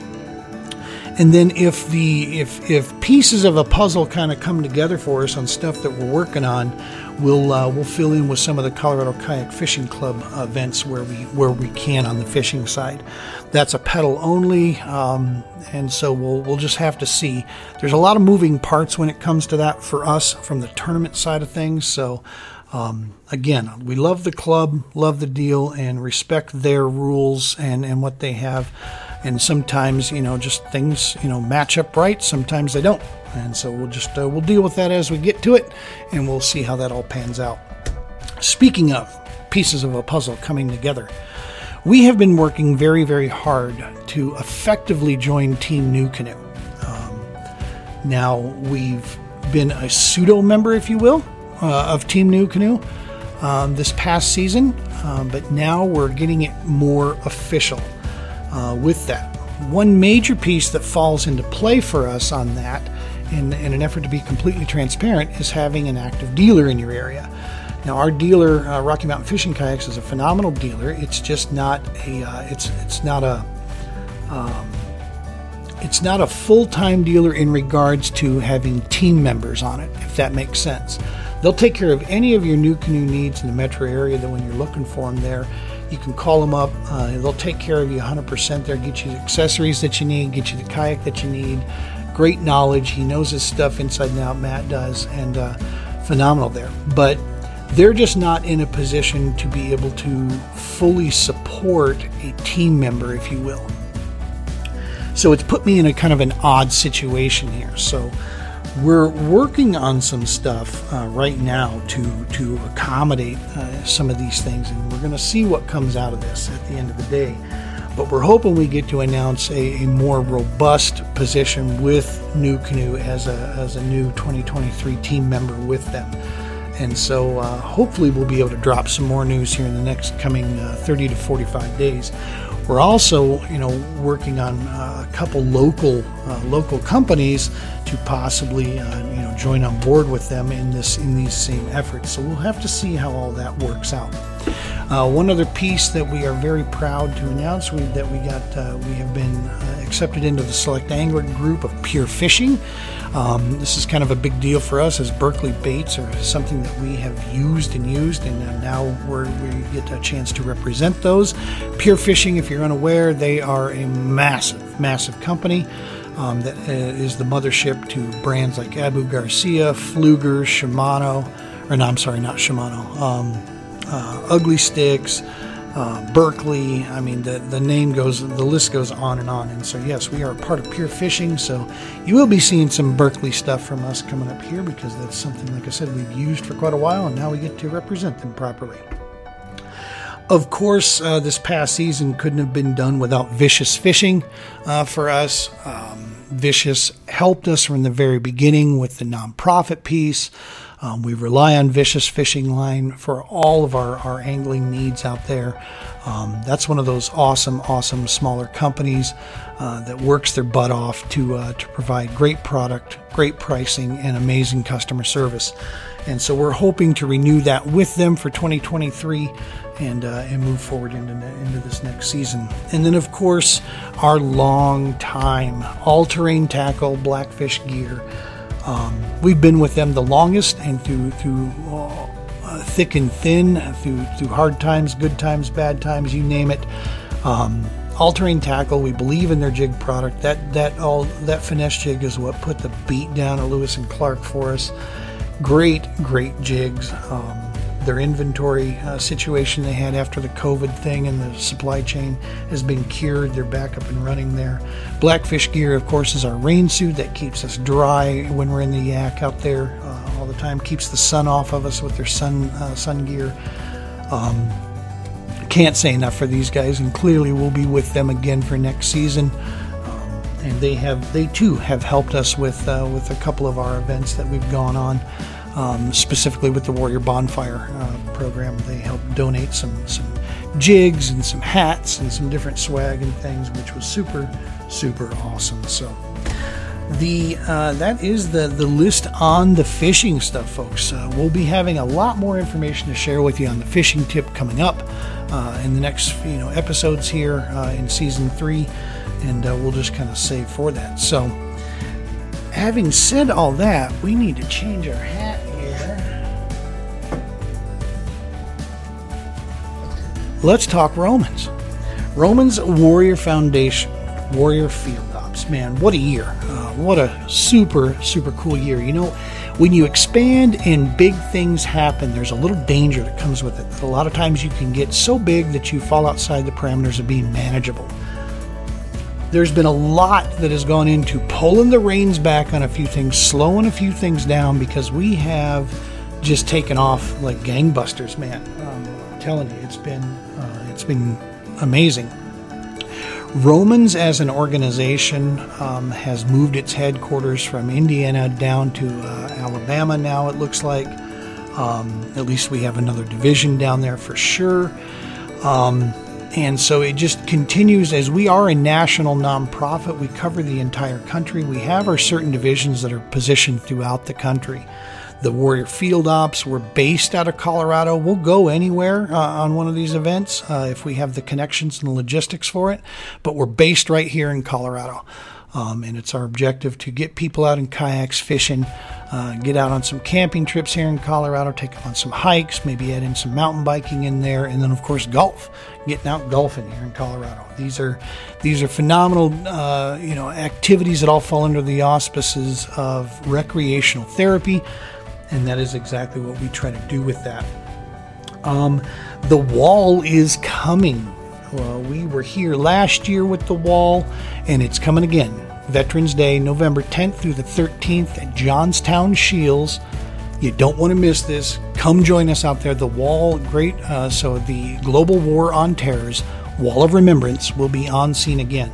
S1: And then if the if if pieces of a puzzle kind of come together for us on stuff that we're working on, we'll uh, we'll fill in with some of the Colorado Kayak Fishing Club events where we where we can on the fishing side. That's a pedal only, um, and so we'll we'll just have to see. There's a lot of moving parts when it comes to that for us from the tournament side of things. So. Um, again, we love the club, love the deal, and respect their rules and, and what they have. And sometimes, you know, just things, you know, match up right. Sometimes they don't and so we'll just uh, we'll deal with that as we get to it, and we'll see how that all pans out. Speaking of pieces of a puzzle coming together, we have been working very very hard to effectively join Team NuCanoe. Um, now we've been a pseudo member, if you will, uh, of Team NuCanoe um, this past season, um, but now we're getting it more official uh, with that. One major piece that falls into play for us on that, in, in an effort to be completely transparent, is having an active dealer in your area. Now, our dealer, uh, Rocky Mountain Fishing Kayaks, is a phenomenal dealer. It's just not a, uh, it's it's not a, um, it's not a full-time dealer in regards to having team members on it, if that makes sense. They'll take care of any of your NuCanoe needs in the metro area. That when you're looking for them there, you can call them up. Uh, they'll take care of you 100% there, get you the accessories that you need, get you the kayak that you need. Great knowledge. He knows his stuff inside and out. Matt does, and uh, phenomenal there. But they're just not in a position to be able to fully support a team member, if you will. So it's put me in a kind of an odd situation here. So we're working on some stuff uh, right now to to accommodate uh, some of these things, and we're going to see what comes out of this at the end of the day. But we're hoping we get to announce a, a more robust position with NuCanoe as a as a new 2023 team member with them. And so uh, hopefully we'll be able to drop some more news here in the next coming uh, 30 to 45 days. We're also, you know, working on uh, a couple local uh, local companies to possibly, uh, you know, join on board with them in this in these same efforts. So we'll have to see how all that works out. Uh, one other piece that we are very proud to announce we, that we got uh, we have been uh, accepted into the select angler group of Pure Fishing. Um, this is kind of a big deal for us as Berkley baits are something that we have used and used, and uh, now we we get a chance to represent those. Pure Fishing, if you're unaware, they are a massive, massive company. Um, that uh, is the mothership to brands like Abu Garcia, Pflueger, Shimano, or no, I'm sorry, not Shimano, um, uh, Ugly Stiks, uh, Berkley. I mean, the, the name goes, the list goes on and on. And so, yes, we are a part of Pure Fishing. So, you will be seeing some Berkley stuff from us coming up here because that's something, like I said, we've used for quite a while, and now we get to represent them properly. Of course, uh, this past season couldn't have been done without Vicious Fishing uh, for us. Um, Vicious helped us from the very beginning with the nonprofit piece. Um, we rely on Vicious Fishing Line for all of our, our angling needs out there. Um, that's one of those awesome, awesome smaller companies uh, that works their butt off to, uh, to provide great product, great pricing, and amazing customer service. And so we're hoping to renew that with them for 2023 and, uh, and move forward into, into this next season. And then, of course, our long time all terrain tackle, Blackfish gear. Um, we've been with them the longest, and through through uh, thick and thin, through through hard times, good times, bad times, you name it. Um, all-terrain tackle. We believe in their jig product. That that all that finesse jig is what put the beat down at Lewis and Clark for us. Great, great jigs. Um, their inventory uh, situation they had after the COVID thing and the supply chain has been cured. They're back up and running there. Blackfish gear, of course, is our rain suit that keeps us dry when we're in the yak out there uh, all the time. Keeps the sun off of us with their sun uh, sun gear. Um, can't say enough for these guys, and clearly we'll be with them again for next season. Um, and they have, they too have helped us with uh, with a couple of our events that we've gone on um, specifically with the Warrior Bonfire uh, program. They helped donate some some jigs and some hats and some different swag and things, which was super super awesome. So the uh, that is the the list on the fishing stuff, folks. Uh, we'll be having a lot more information to share with you on the fishing tip coming up uh, in the next you know episodes here uh, in season three, and uh, we'll just kind of save for that. So having said all that, we need to change our hat Let's talk Romans. Romans Warrior Foundation, Warrior Field Ops. Man, what a year. Uh, what a super, super cool year. You know, when you expand and big things happen, there's a little danger that comes with it. A lot of times you can get so big that you fall outside the parameters of being manageable there's been a lot that has gone into pulling the reins back on a few things, slowing a few things down because we have just taken off like gangbusters, man. Um, I'm telling you, it's been it's been amazing. Romans as an organization um, has moved its headquarters from Indiana down to uh, Alabama now, it looks like. Um, at least we have another division down there for sure. Um, and so it just continues as we are a national nonprofit. We cover the entire country. We have our certain divisions that are positioned throughout the country. The Warrior Field Ops, we're based out of Colorado. We'll go anywhere uh, on one of these events uh, if we have the connections and the logistics for it, but we're based right here in Colorado. Um, and it's our objective to get people out in kayaks fishing, uh, get out on some camping trips here in Colorado, take them on some hikes, maybe add in some mountain biking in there, and then of course golf, getting out golfing here in Colorado. These are these are phenomenal, uh, you know, activities that all fall under the auspices of recreational therapy, and that is exactly what we try to do with that. Um, the wall is coming. Well, we were here last year with the wall, and it's coming again. Veterans Day, November 10th through the 13th at Johnstown Scheels. You don't want to miss this. Come join us out there. The Wall, great. Uh, so, the Global War on Terrors, Wall of Remembrance, will be on scene again.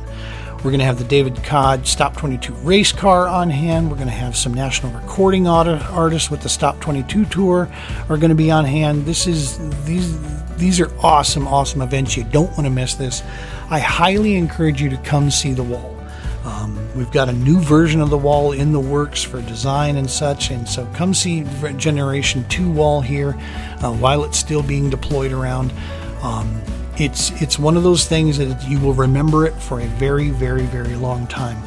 S1: We're going to have the David Codd Stop 22 race car on hand. We're going to have some national recording artists with the Stop 22 tour are going to be on hand. This is these these are awesome, awesome events. You don't want to miss this. I highly encourage you to come see the wall. Um, we've got a new version of the wall in the works for design and such, and so come see Generation 2 wall here uh, while it's still being deployed around. Um, it's it's one of those things that you will remember it for a very, very, very long time.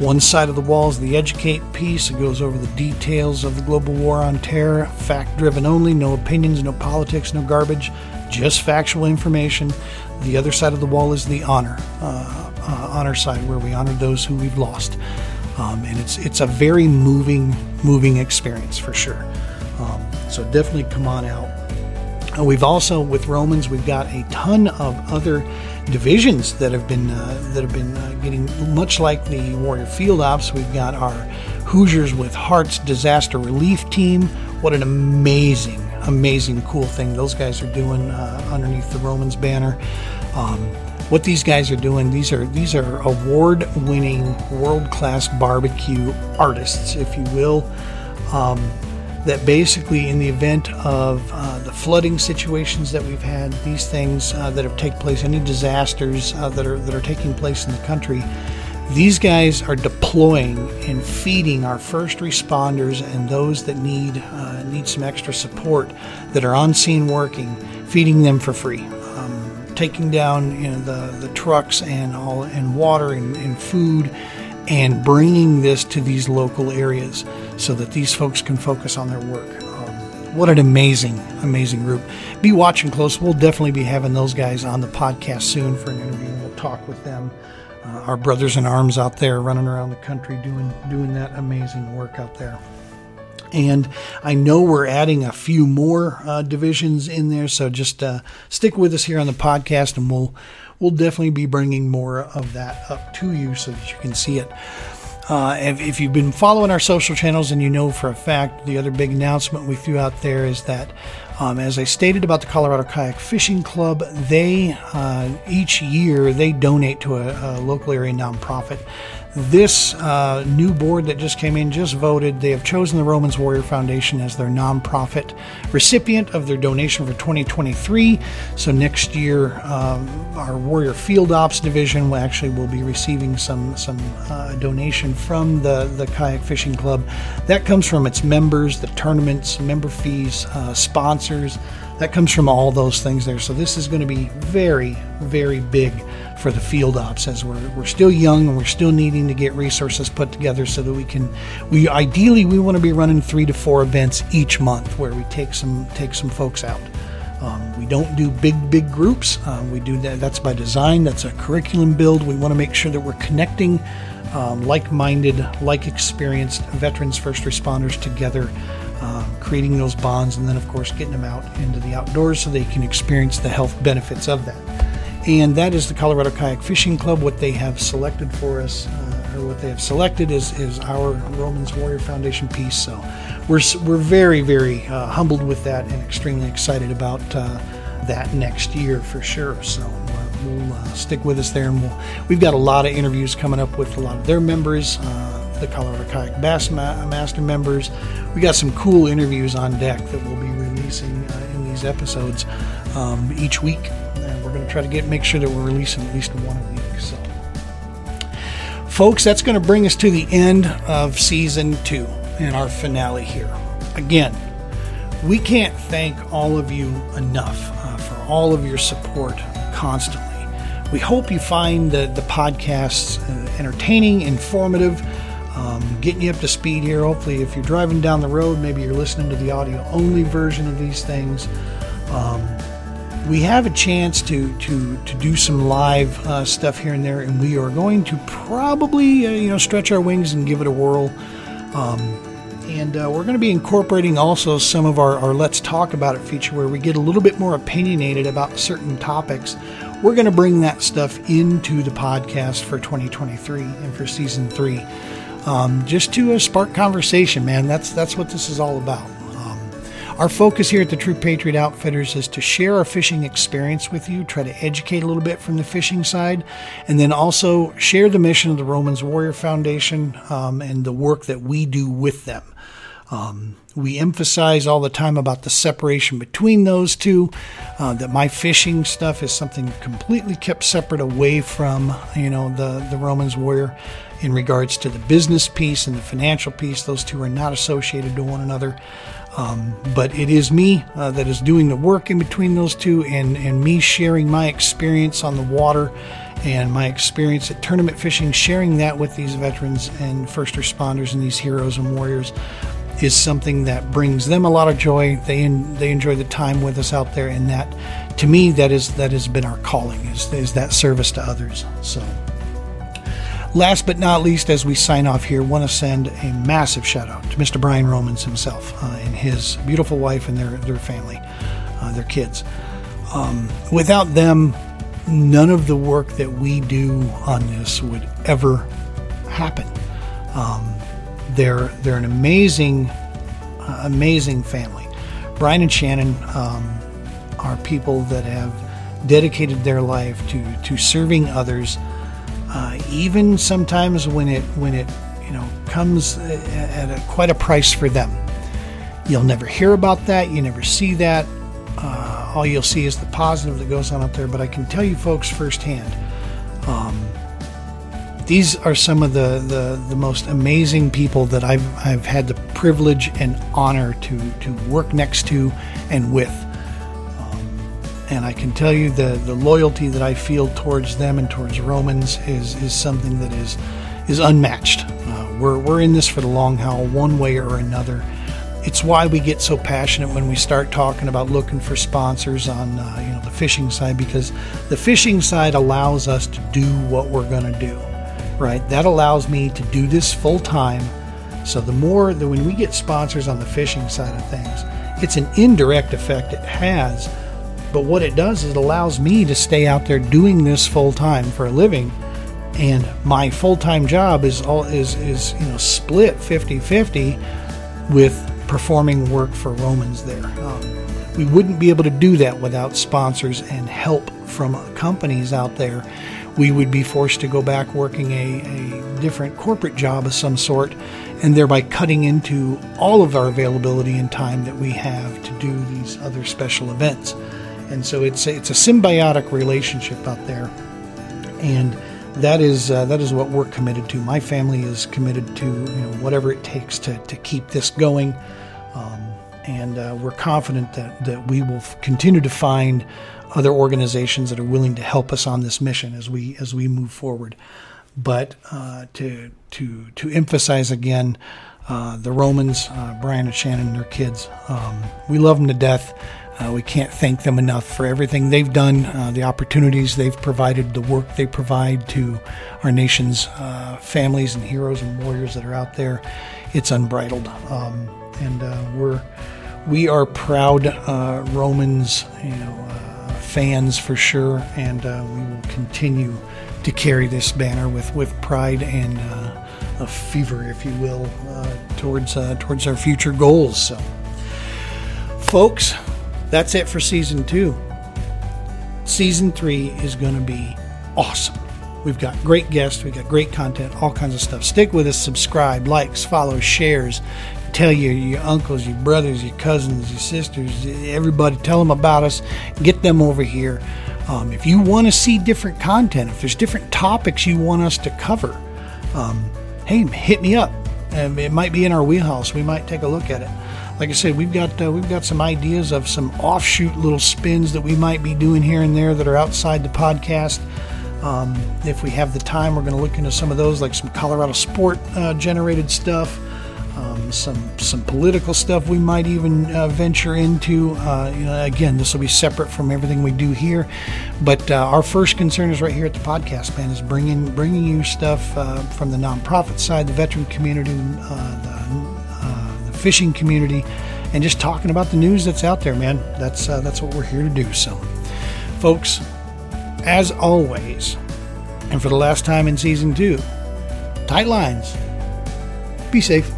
S1: One side of the wall is the educate piece. It goes over the details of the global war on terror, fact driven only, no opinions, no politics, no garbage, just factual information. The other side of the wall is the honor. Uh, uh, honor side where we honor those who we've lost. Um, and it's it's a very moving moving experience for sure. Um, so definitely come on out. Uh, we've also with Romans we've got a ton of other divisions that have been uh, that have been uh, getting much like the Warrior Field Ops. We've got our Hoosiers with Hearts Disaster Relief Team. What an amazing, amazing, cool thing those guys are doing uh, underneath the Romans banner. Um, what these guys are doing these are these are award-winning world-class barbecue artists if you will um, that basically in the event of uh, the flooding situations that we've had these things uh, that have taken place any disasters uh, that are that are taking place in the country these guys are deploying and feeding our first responders and those that need uh, need some extra support that are on scene working feeding them for free. Taking down you know, the, the trucks and all and water and, and food and bringing this to these local areas so that these folks can focus on their work. Um, what an amazing, amazing group. Be watching close. We'll definitely be having those guys on the podcast soon for an interview. We'll talk with them. Uh, our brothers in arms out there running around the country doing doing that amazing work out there. And I know we're adding a few more uh, divisions in there, so just uh, stick with us here on the podcast, and we'll we'll definitely be bringing more of that up to you so that you can see it. Uh, if, if, you've been following our social channels and you know for a fact, the other big announcement we threw out there is that, um, as I stated about the Colorado Kayak Fishing Club, they uh, each year they donate to a, a local area nonprofit this uh, new board that just came in just voted. They have chosen the Romans Warrior Foundation as their nonprofit recipient of their donation for 2023. So next year, um, our Warrior Field Ops division will actually will be receiving some some uh, donation from the the Kayak Fishing Club. That comes from its members, the tournaments, member fees, uh, sponsors. That comes from all those things there. So this is going to be very very big for the field ops as we're, we're still young and we're still needing to get resources put together so that we can we ideally we want to be running three to four events each month where we take some take some folks out. Um, we don't do big big groups. Um, we do that that's by design that's a curriculum build. We want to make sure that we're connecting um, like-minded like experienced veterans first responders together um, creating those bonds and then of course getting them out into the outdoors so they can experience the health benefits of that and that is the Colorado Kayak Fishing Club. What they have selected for us, uh, or what they have selected, is is our Romans Warrior Foundation piece. So we're we're very very uh, humbled with that and extremely excited about uh, that next year for sure. So uh, we'll uh, stick with us there, and we'll, we've got a lot of interviews coming up with a lot of their members, uh, the Colorado Kayak Bass Ma- Master members. We got some cool interviews on deck that we'll be releasing in these episodes um, each week, going to try to get make sure that we're releasing at least one a week. So, folks, that's going to bring us to the end of season two and our finale here. Again, we can't thank all of you enough uh, for all of your support constantly. We hope you find the, the podcasts uh, entertaining, informative, um, getting you up to speed here. Hopefully, if you're driving down the road, maybe you're listening to the audio only version of these things. Um, we have a chance to to to do some live uh, stuff here and there, and we are going to probably uh, you know stretch our wings and give it a whirl. Um, and uh, we're going to be incorporating also some of our, our Let's Talk About It feature where we get a little bit more opinionated about certain topics. We're going to bring that stuff into the podcast for 2023 and for season three, um, just to uh, spark conversation, man. That's that's what this is all about. Our focus here at the True Patriot Outfitters is to share our fishing experience with you, try to educate a little bit from the fishing side, and then also share the mission of the Romans Warrior Foundation um, and the work that we do with them. Um, we emphasize all the time about the separation between those two. Uh, that my fishing stuff is something completely kept separate away from you know the the Romans warrior. In regards to the business piece and the financial piece, those two are not associated to one another. Um, but it is me uh, that is doing the work in between those two, and and me sharing my experience on the water and my experience at tournament fishing, sharing that with these veterans and first responders and these heroes and warriors is something that brings them a lot of joy. They they enjoy the time with us out there, and that to me that is that has been our calling is is that service to others. So. Last but not least, as we sign off here, want to send a massive shout out to Mr. Brian Romans himself uh, and his beautiful wife and their their family, uh, their kids. Um, without them, none of the work that we do on this would ever happen. Um, they're they're an amazing, uh, amazing family. Brian and Shannon um, are people that have dedicated their life to to serving others, uh, even sometimes when it when it you know comes at a, quite a price for them. You'll never hear about that. You never see that. Uh, all you'll see is the positive that goes on out there. But I can tell you, folks, firsthand. Um, these are some of the, the, the, most amazing people that I've, I've had the privilege and honor to, to work next to and with. And I can tell you the, the loyalty that I feel towards them and towards Romans is, is something that is, is unmatched. Uh, we're, we're in this for the long haul, one way or another. It's why we get so passionate when we start talking about looking for sponsors on uh, you know the fishing side because the fishing side allows us to do what we're going to do right? That allows me to do this full time. So the more that when we get sponsors on the fishing side of things, it's an indirect effect it has. But what it does is it allows me to stay out there doing this full time for a living. And my full time job is all is is you know split 50-50 with performing work for Romans there. Um, we wouldn't be able to do that without sponsors and help from companies out there we would be forced to go back working a, a different corporate job of some sort and thereby cutting into all of our availability and time that we have to do these other special events. And so it's a, it's a symbiotic relationship out there, and that is uh, that is what we're committed to. My family is committed to you know whatever it takes to to keep this going, um, and uh, we're confident that that we will continue to find other organizations that are willing to help us on this mission as we as we move forward. But uh, to to to emphasize again, uh, the Romans, uh, Brian and Shannon, and their kids, um, we love them to death. Uh, we can't thank them enough for everything they've done, uh, the opportunities they've provided, the work they provide to our nation's uh, families and heroes and warriors that are out there. It's unbridled, um, and we're we are proud Romans. You know fans for sure, and uh, we will continue to carry this banner with, with pride and uh, a fever, if you will, uh, towards uh, towards our future goals. So, folks, that's it for season two. season three is going to be awesome. We've got great guests, we've got great content, all kinds of stuff. Stick with us, subscribe, likes, follow, shares. Tell your, your uncles, your brothers, your cousins, your sisters, everybody, tell them about us. Get them over here. Um, if you want to see different content, if there's different topics you want us to cover, um, hey, hit me up. Um, it might be in our wheelhouse. We might take a look at it. Like I said, we've got uh, we've got some ideas of some offshoot little spins that we might be doing here and there that are outside the podcast. Um, if we have the time, we're going to look into some of those, like some Colorado sport uh, generated stuff, um, some some political stuff. We might even uh, venture into. Uh, you know, again, this will be separate from everything we do here, but uh, our first concern is right here at the podcast, man, is bringing bringing you stuff uh, from the nonprofit side, the veteran community, uh, the, fishing community, and just talking about the news that's out there, man. That's uh, that's what we're here to do. So, folks as always, and for the last time in season two, tight lines. Be safe.